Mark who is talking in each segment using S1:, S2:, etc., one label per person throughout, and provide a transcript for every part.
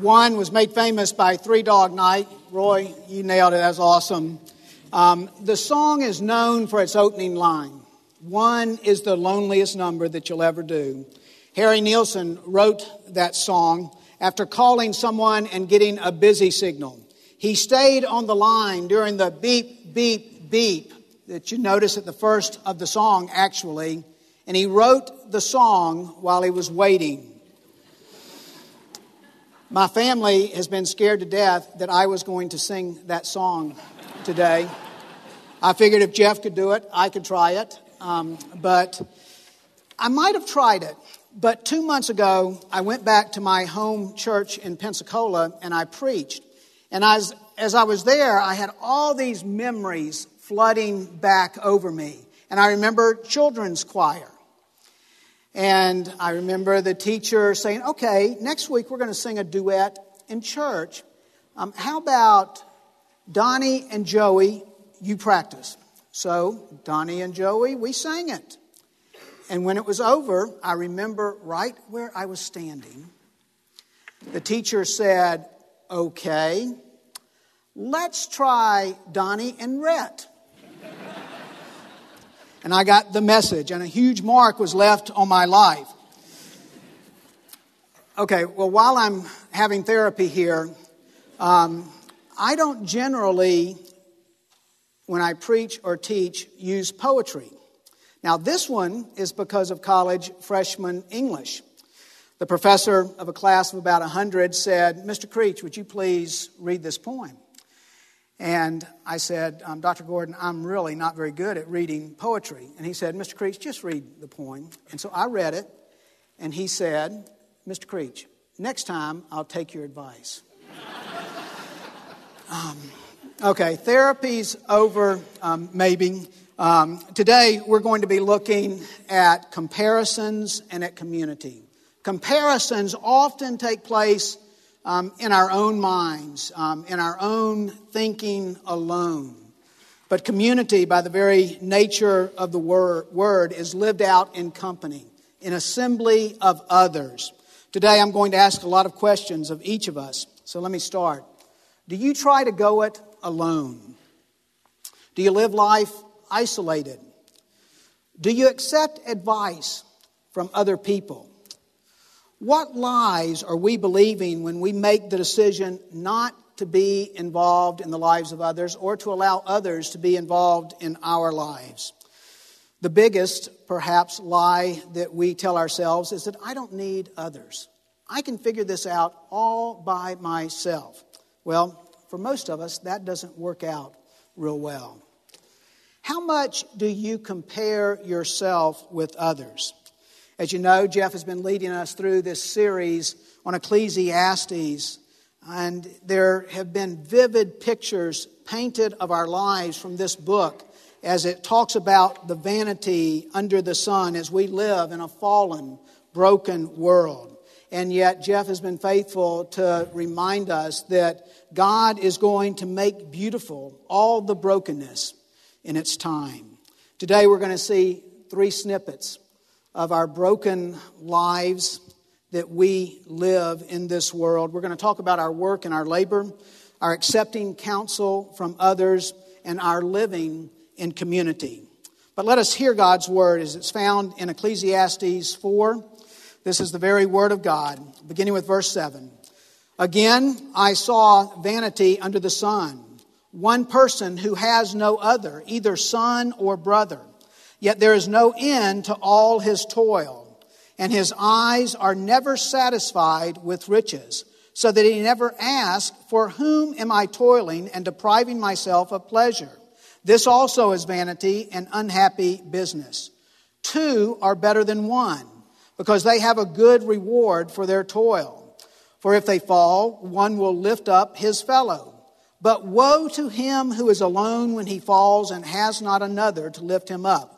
S1: One was made famous by Three Dog Night. Roy, you nailed it. That's awesome. Um, the song is known for its opening line One is the loneliest number that you'll ever do. Harry Nilsson wrote that song after calling someone and getting a busy signal. He stayed on the line during the beep, beep, beep that you notice at the first of the song, actually, and he wrote the song while he was waiting. My family has been scared to death that I was going to sing that song today. I figured if Jeff could do it, I could try it. Um, but I might have tried it. But two months ago, I went back to my home church in Pensacola and I preached. And as, as I was there, I had all these memories flooding back over me. And I remember children's choir. And I remember the teacher saying, okay, next week we're going to sing a duet in church. Um, how about Donnie and Joey, you practice? So Donnie and Joey, we sang it. And when it was over, I remember right where I was standing, the teacher said, okay, let's try Donnie and Rhett. And I got the message, and a huge mark was left on my life. Okay, well, while I'm having therapy here, um, I don't generally, when I preach or teach, use poetry. Now, this one is because of college freshman English. The professor of a class of about 100 said, Mr. Creech, would you please read this poem? And I said, um, Dr. Gordon, I'm really not very good at reading poetry. And he said, Mr. Creech, just read the poem. And so I read it, and he said, Mr. Creech, next time I'll take your advice. um, okay, therapy's over, um, maybe. Um, today we're going to be looking at comparisons and at community. Comparisons often take place um, in our own minds, um, in our own thinking alone. But community, by the very nature of the word, word, is lived out in company, in assembly of others. Today, I'm going to ask a lot of questions of each of us. So let me start. Do you try to go it alone? Do you live life isolated? Do you accept advice from other people? What lies are we believing when we make the decision not to be involved in the lives of others or to allow others to be involved in our lives? The biggest, perhaps, lie that we tell ourselves is that I don't need others. I can figure this out all by myself. Well, for most of us, that doesn't work out real well. How much do you compare yourself with others? As you know, Jeff has been leading us through this series on Ecclesiastes, and there have been vivid pictures painted of our lives from this book as it talks about the vanity under the sun as we live in a fallen, broken world. And yet, Jeff has been faithful to remind us that God is going to make beautiful all the brokenness in its time. Today, we're going to see three snippets of our broken lives that we live in this world. We're going to talk about our work and our labor, our accepting counsel from others, and our living in community. But let us hear God's word as it's found in Ecclesiastes 4. This is the very word of God, beginning with verse 7. Again, I saw vanity under the sun, one person who has no other, either son or brother Yet there is no end to all his toil, and his eyes are never satisfied with riches, so that he never asks, For whom am I toiling and depriving myself of pleasure? This also is vanity and unhappy business. Two are better than one, because they have a good reward for their toil. For if they fall, one will lift up his fellow. But woe to him who is alone when he falls and has not another to lift him up.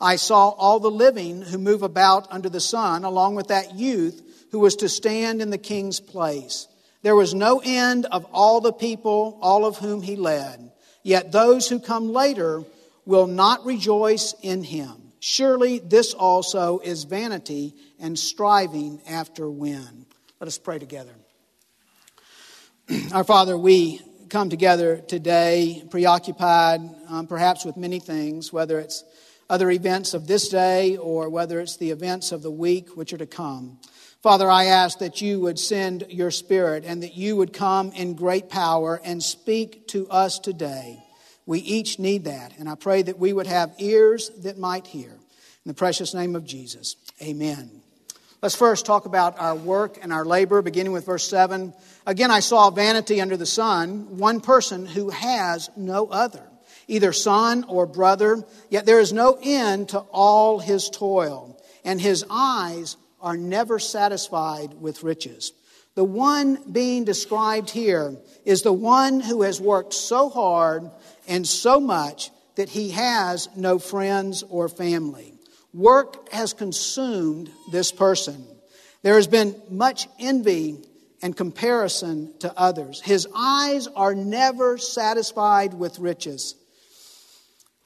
S1: I saw all the living who move about under the sun, along with that youth who was to stand in the king's place. There was no end of all the people, all of whom he led. Yet those who come later will not rejoice in him. Surely this also is vanity and striving after wind. Let us pray together. Our Father, we come together today preoccupied um, perhaps with many things, whether it's other events of this day or whether it's the events of the week which are to come. Father, I ask that you would send your Spirit and that you would come in great power and speak to us today. We each need that, and I pray that we would have ears that might hear. In the precious name of Jesus, amen. Let's first talk about our work and our labor, beginning with verse 7. Again, I saw vanity under the sun, one person who has no other either son or brother, yet there is no end to all his toil, and his eyes are never satisfied with riches. The one being described here is the one who has worked so hard and so much that he has no friends or family. Work has consumed this person. There has been much envy and comparison to others. His eyes are never satisfied with riches.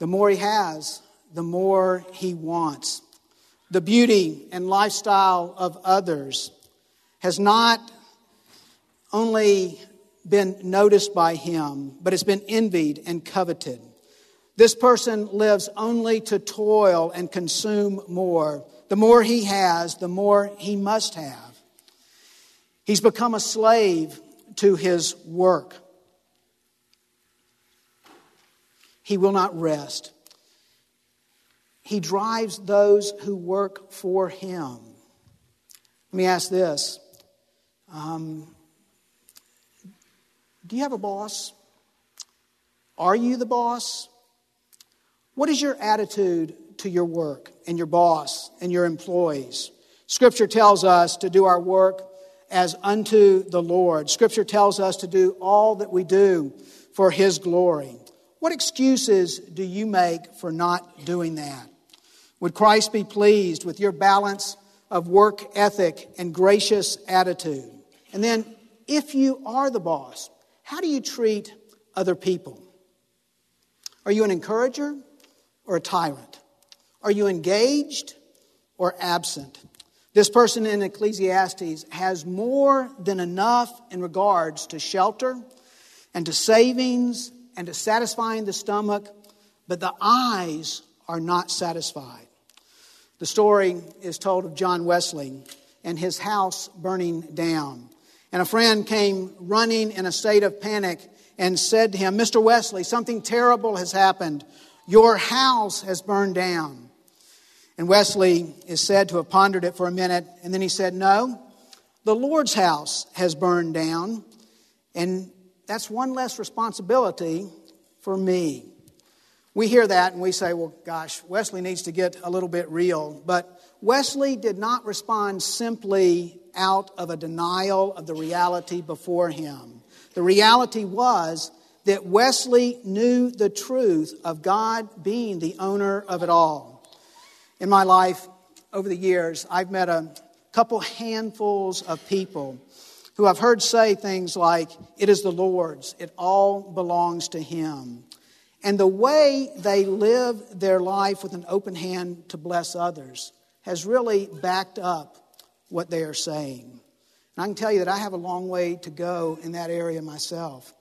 S1: The more he has, the more he wants. The beauty and lifestyle of others has not only been noticed by him, but has been envied and coveted. This person lives only to toil and consume more. The more he has, the more he must have. He's become a slave to his work. He will not rest. He drives those who work for him. Let me ask this um, Do you have a boss? Are you the boss? What is your attitude to your work and your boss and your employees? Scripture tells us to do our work as unto the Lord. Scripture tells us to do all that we do for His glory. What excuses do you make for not doing that? Would Christ be pleased with your balance of work ethic and gracious attitude? And then, if you are the boss, how do you treat other people? Are you an encourager or a tyrant? Are you engaged or absent? This person in Ecclesiastes has more than enough in regards to shelter and to savings and to satisfying the stomach, but the eyes are not satisfied. The story is told of John Wesley and his house burning down. And a friend came running in a state of panic and said to him, Mr. Wesley, something terrible has happened. Your house has burned down. And Wesley is said to have pondered it for a minute, and then he said, No, the Lord's house has burned down, and that's one less responsibility for me. We hear that and we say, well, gosh, Wesley needs to get a little bit real. But Wesley did not respond simply out of a denial of the reality before him. The reality was that Wesley knew the truth of God being the owner of it all. In my life, over the years, I've met a couple handfuls of people who I've heard say things like, It is the Lord's, it all belongs to Him. And the way they live their life with an open hand to bless others has really backed up what they are saying. And I can tell you that I have a long way to go in that area myself.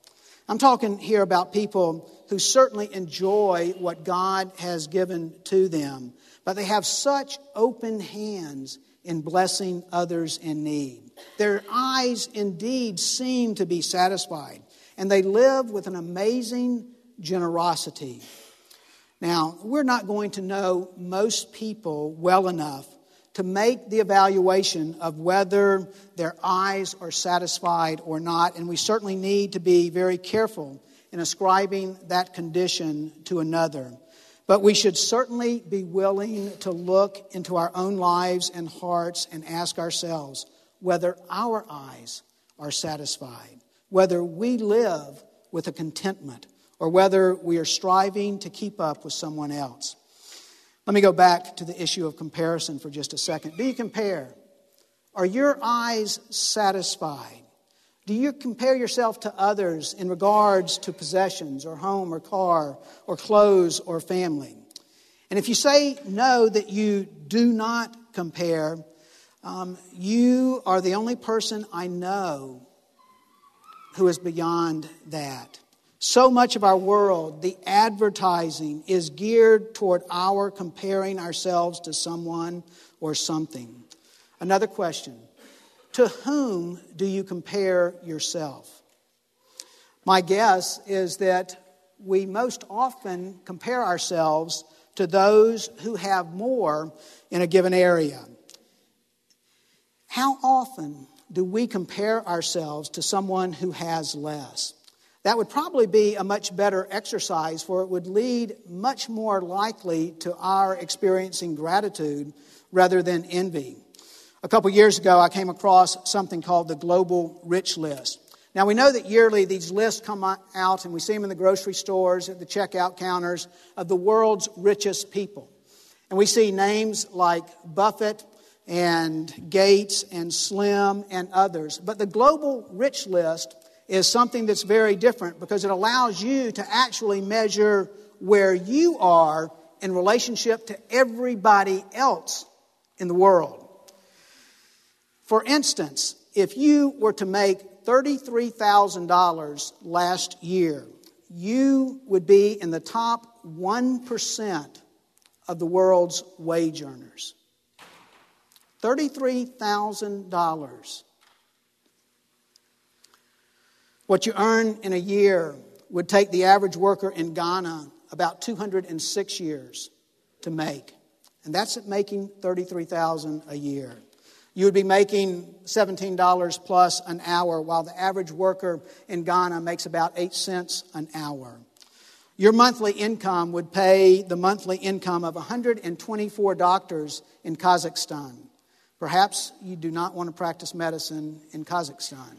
S1: I'm talking here about people who certainly enjoy what God has given to them, but they have such open hands in blessing others in need. Their eyes indeed seem to be satisfied, and they live with an amazing generosity. Now, we're not going to know most people well enough to make the evaluation of whether their eyes are satisfied or not, and we certainly need to be very careful in ascribing that condition to another. But we should certainly be willing to look into our own lives and hearts and ask ourselves whether our eyes are satisfied, whether we live with a contentment, or whether we are striving to keep up with someone else. Let me go back to the issue of comparison for just a second. Do you compare? Are your eyes satisfied? Do you compare yourself to others in regards to possessions or home or car or clothes or family? And if you say no, that you do not compare, um, you are the only person I know who is beyond that. So much of our world, the advertising is geared toward our comparing ourselves to someone or something. Another question to whom do you compare yourself? My guess is that we most often compare ourselves to those who have more in a given area. How often do we compare ourselves to someone who has less? That would probably be a much better exercise, for it would lead much more likely to our experiencing gratitude rather than envy. A couple years ago, I came across something called the Global Rich List. Now, we know that yearly these lists come out and we see them in the grocery stores, at the checkout counters of the world's richest people. And we see names like Buffett and Gates and Slim and others. But the Global Rich List is something that's very different because it allows you to actually measure where you are in relationship to everybody else in the world. For instance, if you were to make $33,000 last year, you would be in the top 1% of the world's wage earners. $33,000. What you earn in a year would take the average worker in Ghana about 206 years to make. And that's at making 33,000 a year you would be making $17 plus an hour, while the average worker in Ghana makes about 8 cents an hour. Your monthly income would pay the monthly income of 124 doctors in Kazakhstan. Perhaps you do not want to practice medicine in Kazakhstan.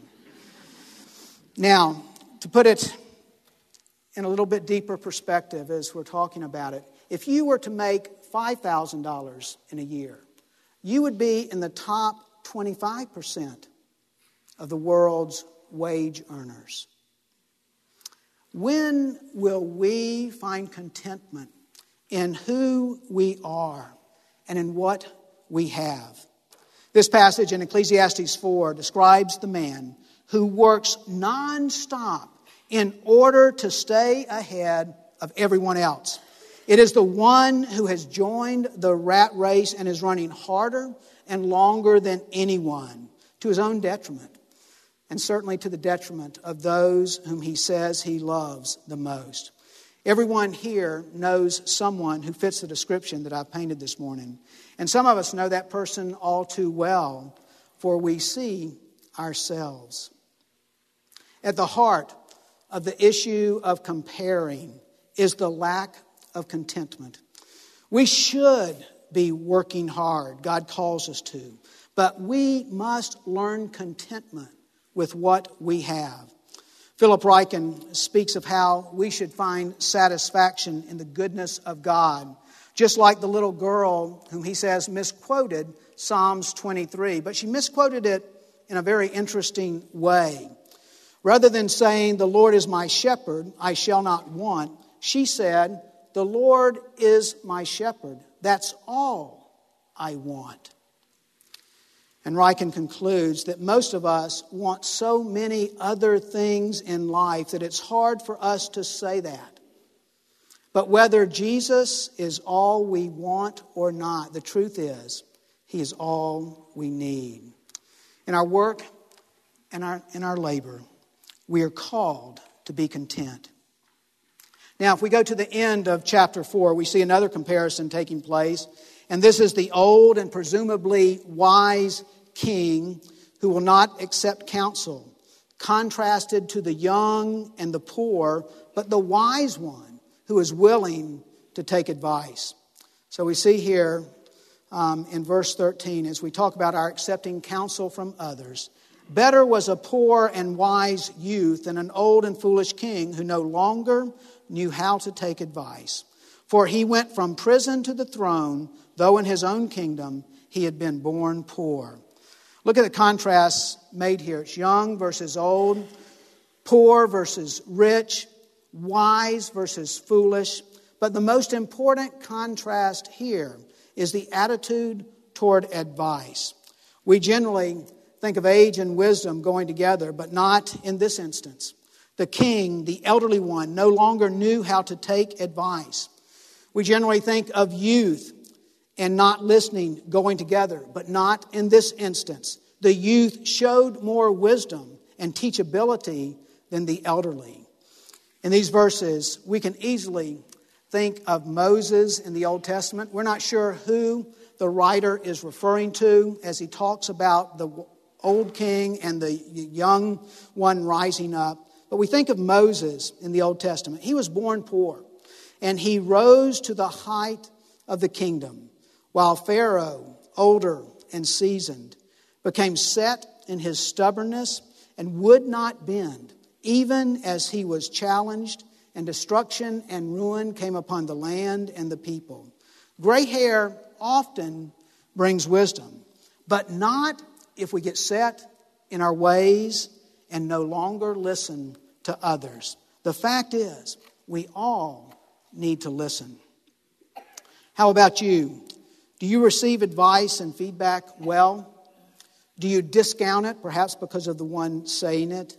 S1: Now, to put it in a little bit deeper perspective as we're talking about it, if you were to make $5,000 in a year, you would be in the top 25% of the world's wage earners. When will we find contentment in who we are and in what we have? This passage in Ecclesiastes 4 describes the man who works nonstop in order to stay ahead of everyone else. It is the one who has joined the rat race and is running harder and longer than anyone to his own detriment, and certainly to the detriment of those whom he says he loves the most. Everyone here knows someone who fits the description that I've painted this morning. And some of us know that person all too well, for we see ourselves. At the heart of the issue of comparing is the lack of contentment. We should be working hard. God calls us to. But we must learn contentment with what we have. Philip Ryken speaks of how we should find satisfaction in the goodness of God, just like the little girl whom he says misquoted Psalms 23, but she misquoted it in a very interesting way. Rather than saying, The Lord is my shepherd, I shall not want, she said, the Lord is my shepherd. That's all I want. And Ryken concludes that most of us want so many other things in life that it's hard for us to say that. But whether Jesus is all we want or not, the truth is, He is all we need. In our work and our, in our labor, we are called to be content. Now, if we go to the end of chapter 4, we see another comparison taking place. And this is the old and presumably wise king who will not accept counsel, contrasted to the young and the poor, but the wise one who is willing to take advice. So we see here um, in verse 13, as we talk about our accepting counsel from others, better was a poor and wise youth than an old and foolish king who no longer knew how to take advice. For he went from prison to the throne, though in his own kingdom he had been born poor. Look at the contrast made here. It's young versus old, poor versus rich, wise versus foolish. But the most important contrast here is the attitude toward advice. We generally think of age and wisdom going together, but not in this instance. The king, the elderly one, no longer knew how to take advice. We generally think of youth and not listening going together, but not in this instance. The youth showed more wisdom and teachability than the elderly. In these verses, we can easily think of Moses in the Old Testament. We're not sure who the writer is referring to as he talks about the old king and the young one rising up. But we think of Moses in the Old Testament. He was born poor, and he rose to the height of the kingdom, while Pharaoh, older and seasoned, became set in his stubbornness and would not bend, even as he was challenged, and destruction and ruin came upon the land and the people. Gray hair often brings wisdom, but not if we get set in our ways and no longer listen to others. The fact is, we all need to listen. How about you? Do you receive advice and feedback well? Do you discount it, perhaps because of the one saying it?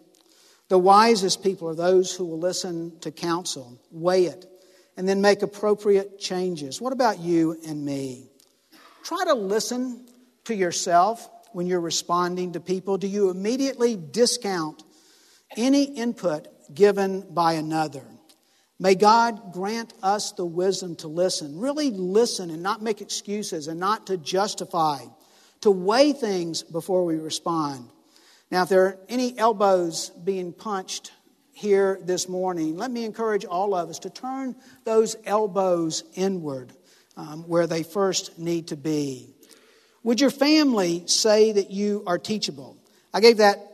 S1: The wisest people are those who will listen to counsel, weigh it, and then make appropriate changes. What about you and me? Try to listen to yourself when you're responding to people. Do you immediately discount any input given by another? May God grant us the wisdom to listen, really listen and not make excuses and not to justify to weigh things before we respond. Now, if there are any elbows being punched here this morning, let me encourage all of us to turn those elbows inward um, where they first need to be. Would your family say that you are teachable? I gave that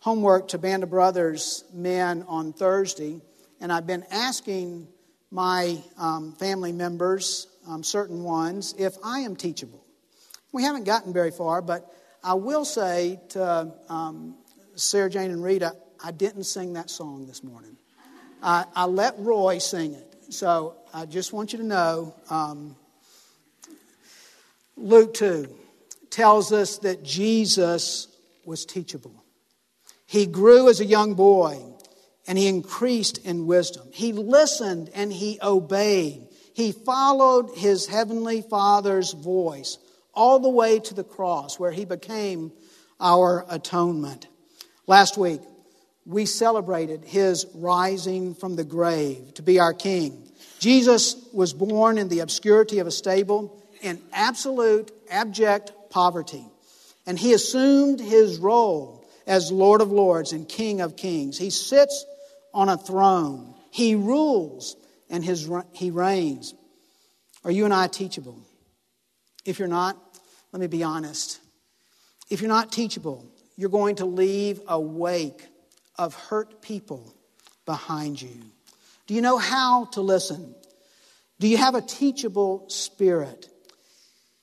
S1: homework to Band of Brothers men on Thursday, and I've been asking my um, family members, um, certain ones, if I am teachable. We haven't gotten very far, but I will say to um, Sarah Jane and Rita, I didn't sing that song this morning. I, I, let Roy sing it. So I just want you to know um, Luke 2 tells us that Jesus was teachable. He grew as a young boy and he increased in wisdom. He listened and he obeyed. He followed his heavenly Father's voice all the way to the cross where he became our atonement. Last week, we celebrated his rising from the grave to be our king. Jesus was born in the obscurity of a stable in absolute, abject poverty. And he assumed his role as Lord of Lords and King of Kings. He sits on a throne, he rules, and his, he reigns. Are you and I teachable? If you're not, let me be honest. If you're not teachable, you're going to leave a wake of hurt people behind you. Do you know how to listen? Do you have a teachable spirit?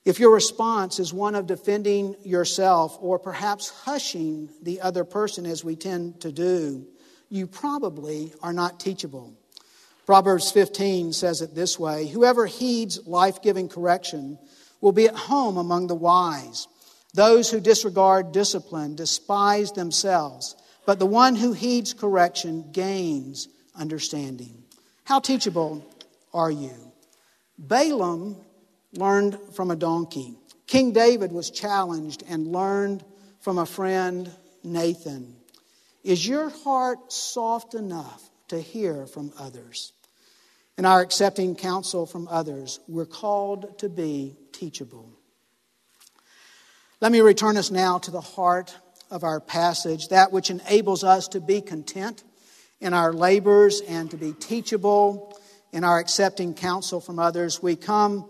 S1: If your response is one of defending yourself or perhaps hushing the other person, as we tend to do, you probably are not teachable. Proverbs 15 says it this way Whoever heeds life giving correction will be at home among the wise. Those who disregard discipline despise themselves, but the one who heeds correction gains understanding. How teachable are you? Balaam learned from a donkey. King David was challenged and learned from a friend, Nathan. Is your heart soft enough to hear from others? In our accepting counsel from others, we're called to be teachable. Let me return us now to the heart of our passage, that which enables us to be content in our labors and to be teachable in our accepting counsel from others, we come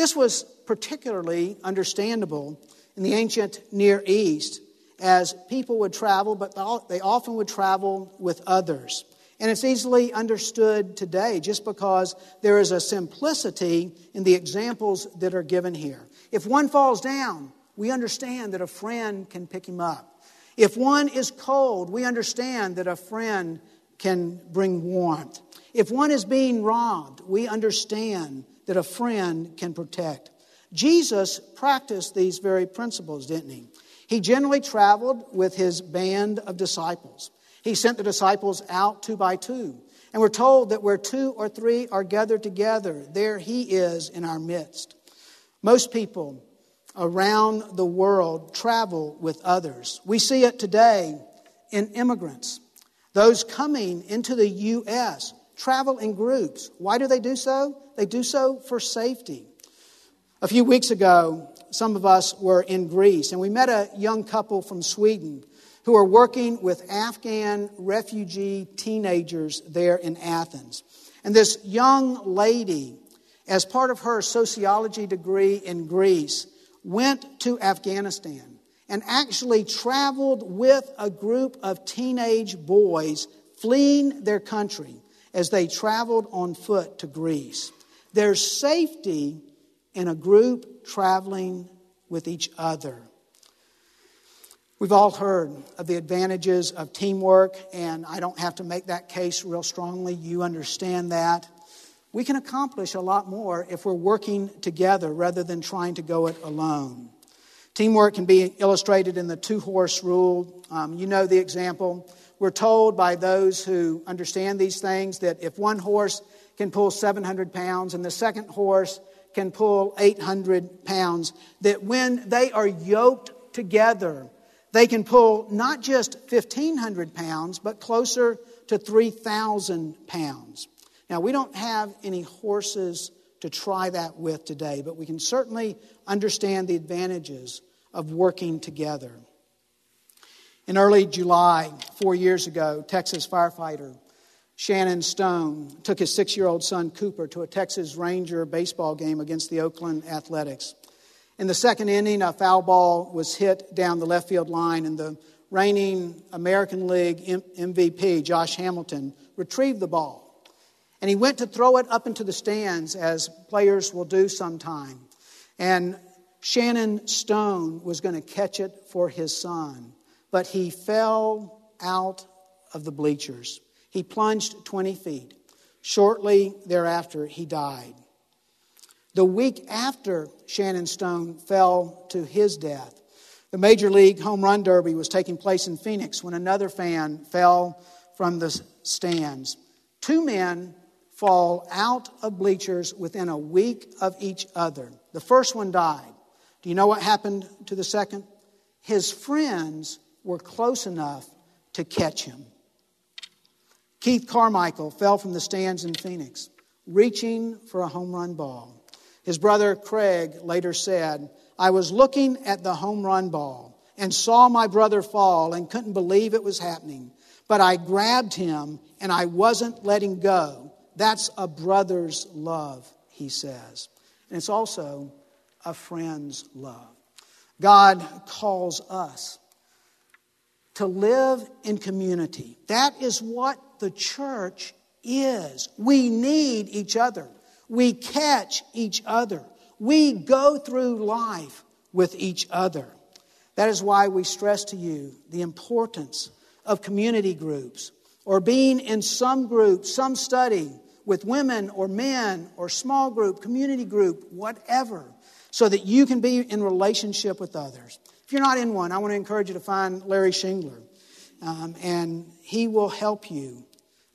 S1: This was particularly understandable in the ancient Near East as people would travel, but they often would travel with others. And it's easily understood today just because there is a simplicity in the examples that are given here. If one falls down, we understand that a friend can pick him up. If one is cold, we understand that a friend can bring warmth. If one is being robbed, we understand that a friend can protect. Jesus practiced these very principles, didn't he? He generally traveled with his band of disciples. He sent the disciples out two by two. And we're told that where two or three are gathered together, there he is in our midst. Most people around the world travel with others. We see it today in immigrants. Those coming into the U.S. travel in groups. Why do they do so? They do so for safety. A few weeks ago, some of us were in Greece, and we met a young couple from Sweden who are working with Afghan refugee teenagers there in Athens. And this young lady, as part of her sociology degree in Greece, went to Afghanistan and actually traveled with a group of teenage boys fleeing their country as they traveled on foot to Greece. There's safety in a group traveling with each other. We've all heard of the advantages of teamwork, and I don't have to make that case real strongly. You understand that. We can accomplish a lot more if we're working together rather than trying to go it alone. Teamwork can be illustrated in the two horse rule. Um, you know the example. We're told by those who understand these things that if one horse can pull 700 pounds and the second horse can pull 800 pounds, that when they are yoked together, they can pull not just 1,500 pounds, but closer to 3,000 pounds. Now, we don't have any horses to try that with today, but we can certainly understand the advantages of working together. In early July, four years ago, Texas firefighter Shannon Stone took his six year old son Cooper to a Texas Ranger baseball game against the Oakland Athletics. In the second inning, a foul ball was hit down the left field line, and the reigning American League MVP, Josh Hamilton, retrieved the ball. And he went to throw it up into the stands, as players will do sometime. And Shannon Stone was going to catch it for his son, but he fell out of the bleachers. He plunged 20 feet. Shortly thereafter, he died. The week after Shannon Stone fell to his death, the Major League Home Run Derby was taking place in Phoenix when another fan fell from the stands. Two men fall out of bleachers within a week of each other. The first one died. Do you know what happened to the second? His friends were close enough to catch him. Keith Carmichael fell from the stands in Phoenix, reaching for a home run ball. His brother Craig later said, I was looking at the home run ball and saw my brother fall and couldn't believe it was happening. But I grabbed him and I wasn't letting go. That's a brother's love, he says. And it's also a friend's love. God calls us to live in community. That is what the church is. We need each other. We catch each other. We go through life with each other. That is why we stress to you the importance of community groups or being in some group, some study with women or men or small group, community group, whatever, so that you can be in relationship with others. If you're not in one, I want to encourage you to find Larry Shingler, um, and he will help you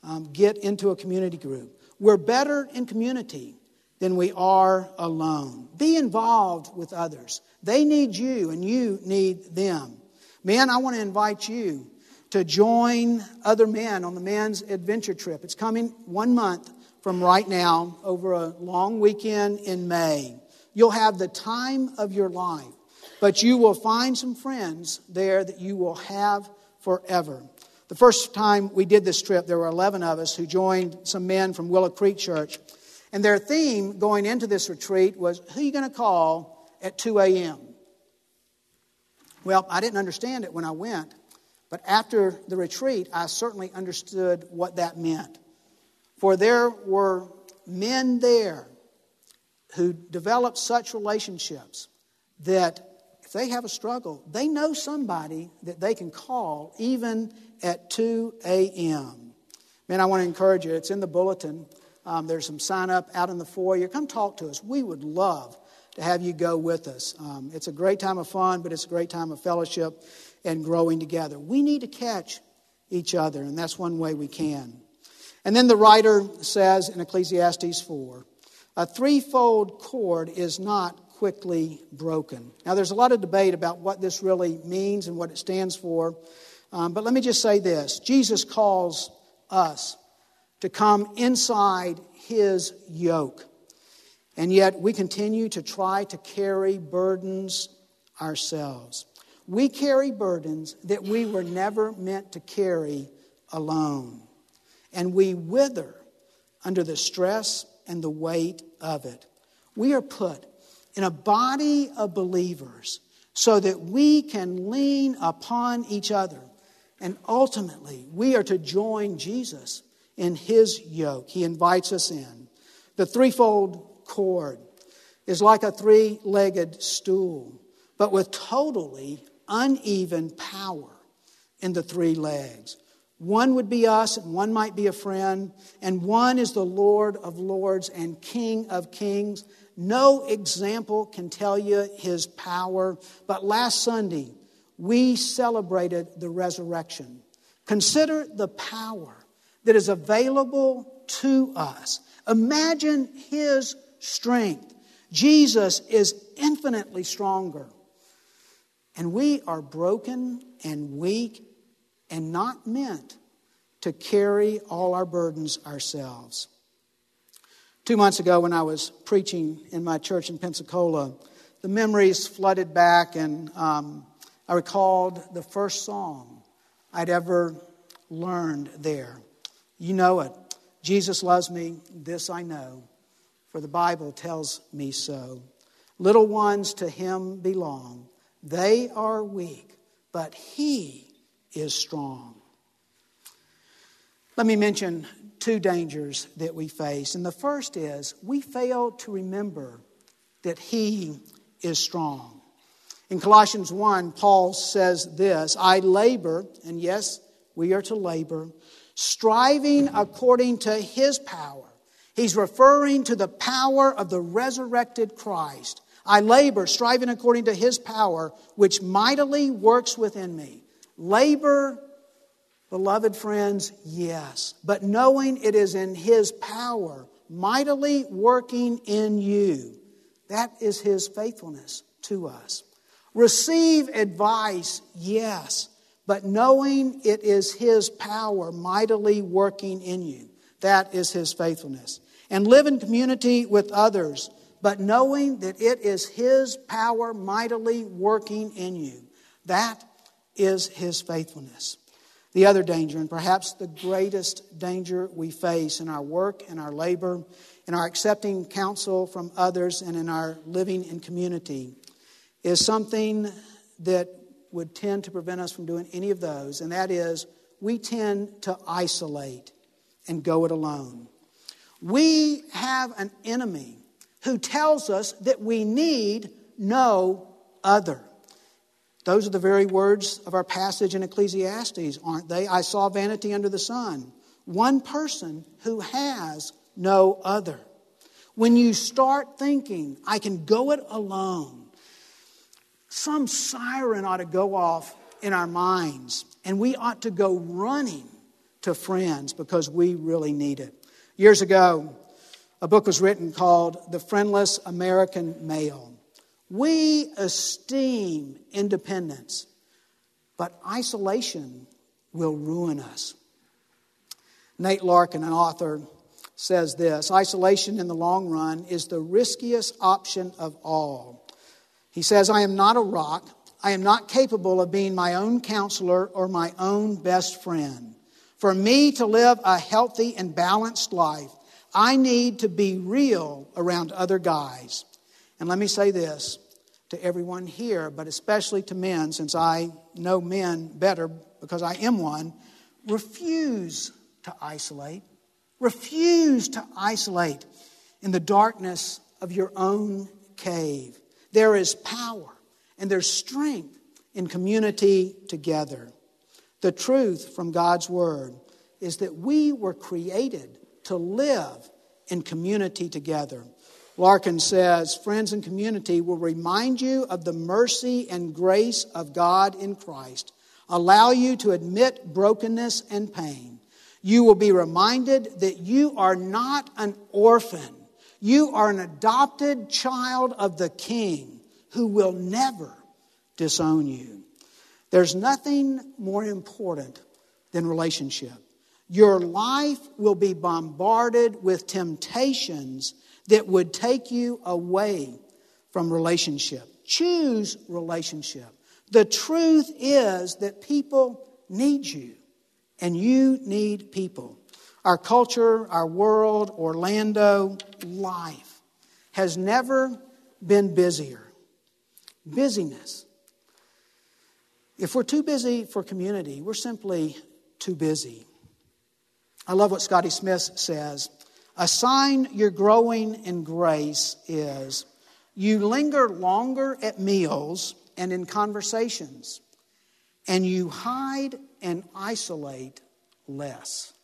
S1: um, get into a community group. We're better in community than we are alone. Be involved with others. They need you, and you need them. Men, I want to invite you to join other men on the men's adventure trip. It's coming one month from right now over a long weekend in May. You'll have the time of your life, but you will find some friends there that you will have forever. The first time we did this trip, there were 11 of us who joined some men from Willow Creek Church. And their theme going into this retreat was Who are you going to call at 2 a.m.? Well, I didn't understand it when I went, but after the retreat, I certainly understood what that meant. For there were men there who developed such relationships that they have a struggle, they know somebody that they can call even at 2 a.m. Man, I want to encourage you. It's in the bulletin. Um, there's some sign up out in the foyer. Come talk to us. We would love to have you go with us. Um, it's a great time of fun, but it's a great time of fellowship and growing together. We need to catch each other, and that's one way we can. And then the writer says in Ecclesiastes 4 a threefold cord is not quickly broken. Now, there's a lot of debate about what this really means and what it stands for, um, but let me just say this Jesus calls us to come inside his yoke. And yet we continue to try to carry burdens ourselves. We carry burdens that we were never meant to carry alone. And we wither under the stress and the weight of it. We are put in a body of believers so that we can lean upon each other. And ultimately, we are to join Jesus in his yoke. He invites us in. The threefold cord is like a three legged stool, but with totally uneven power in the three legs. One would be us, and one might be a friend, and one is the Lord of lords and King of kings. No example can tell you his power, but last Sunday we celebrated the resurrection. Consider the power that is available to us. Imagine his strength. Jesus is infinitely stronger. And we are broken and weak and not meant to carry all our burdens ourselves. Two months ago, when I was preaching in my church in Pensacola, the memories flooded back, and um, I recalled the first song I'd ever learned there. You know it. Jesus loves me, this I know, for the Bible tells me so. Little ones to him belong. They are weak, but he is strong. Let me mention two dangers that we face. And the first is we fail to remember that he is strong. In Colossians 1, Paul says this I labor, and yes, we are to labor, striving according to his power. He's referring to the power of the resurrected Christ. I labor, striving according to his power, which mightily works within me. Labor, beloved friends, yes, but knowing it is in his power, mightily working in you. That is his faithfulness to us. Receive advice, yes, but knowing it is His power mightily working in you. That is His faithfulness. And live in community with others, but knowing that it is His power mightily working in you. That is His faithfulness. The other danger, and perhaps the greatest danger we face in our work and our labor, in our accepting counsel from others, and in our living in community, is something that would tend to prevent us from doing any of those, and that is we tend to isolate and go it alone. We have an enemy who tells us that we need no other. Those are the very words of our passage in Ecclesiastes, aren't they? I saw vanity under the sun. One person who has no other. When you start thinking, I can go it alone, some siren ought to go off in our minds, and we ought to go running to friends because we really need it. Years ago, a book was written called The Friendless American Male. We esteem independence, but isolation will ruin us. Nate Larkin, an author, says this Isolation in the long run is the riskiest option of all. He says, I am not a rock. I am not capable of being my own counselor or my own best friend. For me to live a healthy and balanced life, I need to be real around other guys. And let me say this to everyone here, but especially to men, since I know men better because I am one refuse to isolate. Refuse to isolate in the darkness of your own cave. There is power and there's strength in community together. The truth from God's Word is that we were created to live in community together. Larkin says, Friends and community will remind you of the mercy and grace of God in Christ, allow you to admit brokenness and pain. You will be reminded that you are not an orphan. You are an adopted child of the King who will never disown you. There's nothing more important than relationship. Your life will be bombarded with temptations that would take you away from relationship. Choose relationship. The truth is that people need you, and you need people. Our culture, our world, Orlando, life has never been busier. Busyness if we're too busy for community, we're simply too busy. I love what Scotty Smith says. A sign you're growing in grace is you linger longer at meals and in conversations, and you hide and isolate less.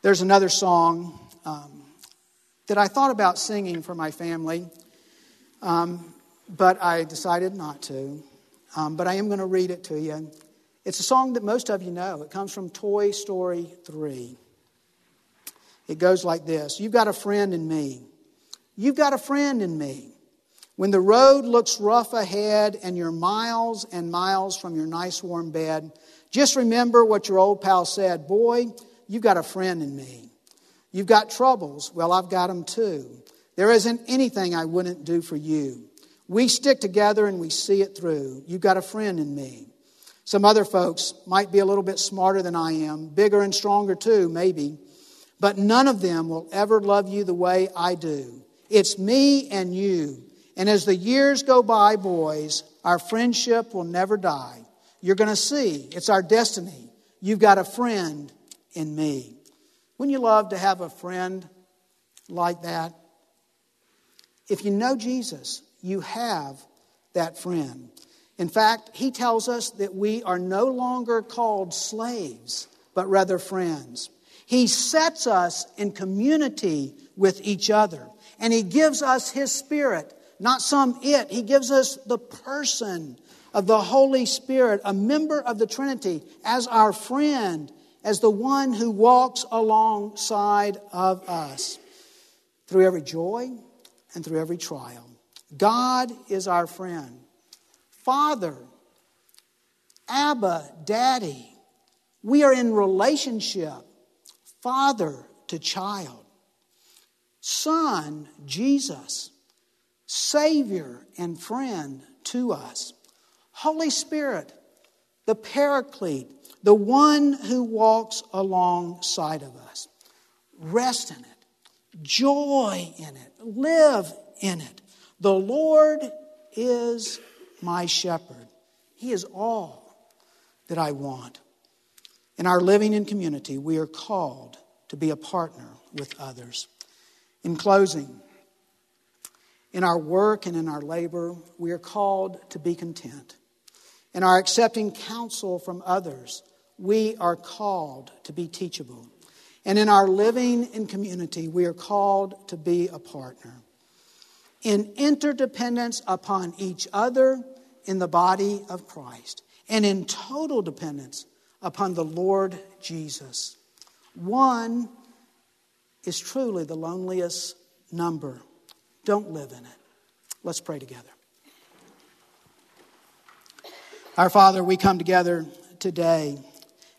S1: There's another song um, that I thought about singing for my family, um, but I decided not to. Um, but I am going to read it to you. It's a song that most of you know. It comes from Toy Story 3. It goes like this You've got a friend in me. You've got a friend in me. When the road looks rough ahead and you're miles and miles from your nice warm bed, just remember what your old pal said Boy, you've got a friend in me. You've got troubles. Well, I've got them too. There isn't anything I wouldn't do for you. We stick together and we see it through. You've got a friend in me. Some other folks might be a little bit smarter than I am, bigger and stronger too, maybe, but none of them will ever love you the way I do. It's me and you. And as the years go by, boys, our friendship will never die. You're going to see, it's our destiny. You've got a friend in me. Wouldn't you love to have a friend like that? If you know Jesus, you have that friend. In fact, he tells us that we are no longer called slaves, but rather friends. He sets us in community with each other, and he gives us his spirit, not some it. He gives us the person of the Holy Spirit, a member of the Trinity, as our friend, as the one who walks alongside of us through every joy and through every trial. God is our friend. Father, Abba, Daddy. We are in relationship, father to child. Son, Jesus, Savior and friend to us. Holy Spirit, the Paraclete, the one who walks alongside of us. Rest in it, joy in it, live in it. The Lord is my shepherd. He is all that I want. In our living in community, we are called to be a partner with others. In closing, in our work and in our labor, we are called to be content. In our accepting counsel from others, we are called to be teachable. And in our living in community, we are called to be a partner in interdependence upon each other in the body of Christ, and in total dependence upon the Lord Jesus. One is truly the loneliest number. Don't live in it. Let's pray together. Our Father, we come together today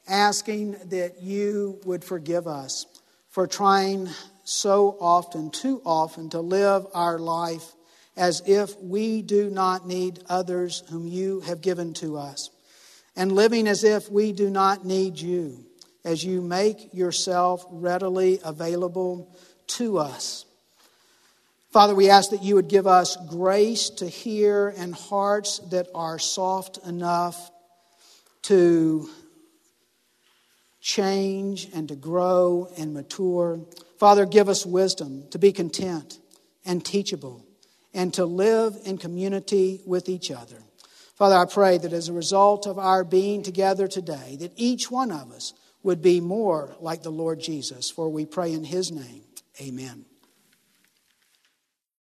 S1: asking that you would forgive us for trying so often, too often, to live our life as if we do not need others whom you have given to us, and living as if we do not need you as you make yourself readily available to us. Father, we ask that you would give us grace to hear and hearts that are soft enough to change and to grow and mature. Father, give us wisdom to be content and teachable and to live in community with each other. Father, I pray that as a result of our being together today, that each one of us would be more like the Lord Jesus, for we pray in his name. Amen.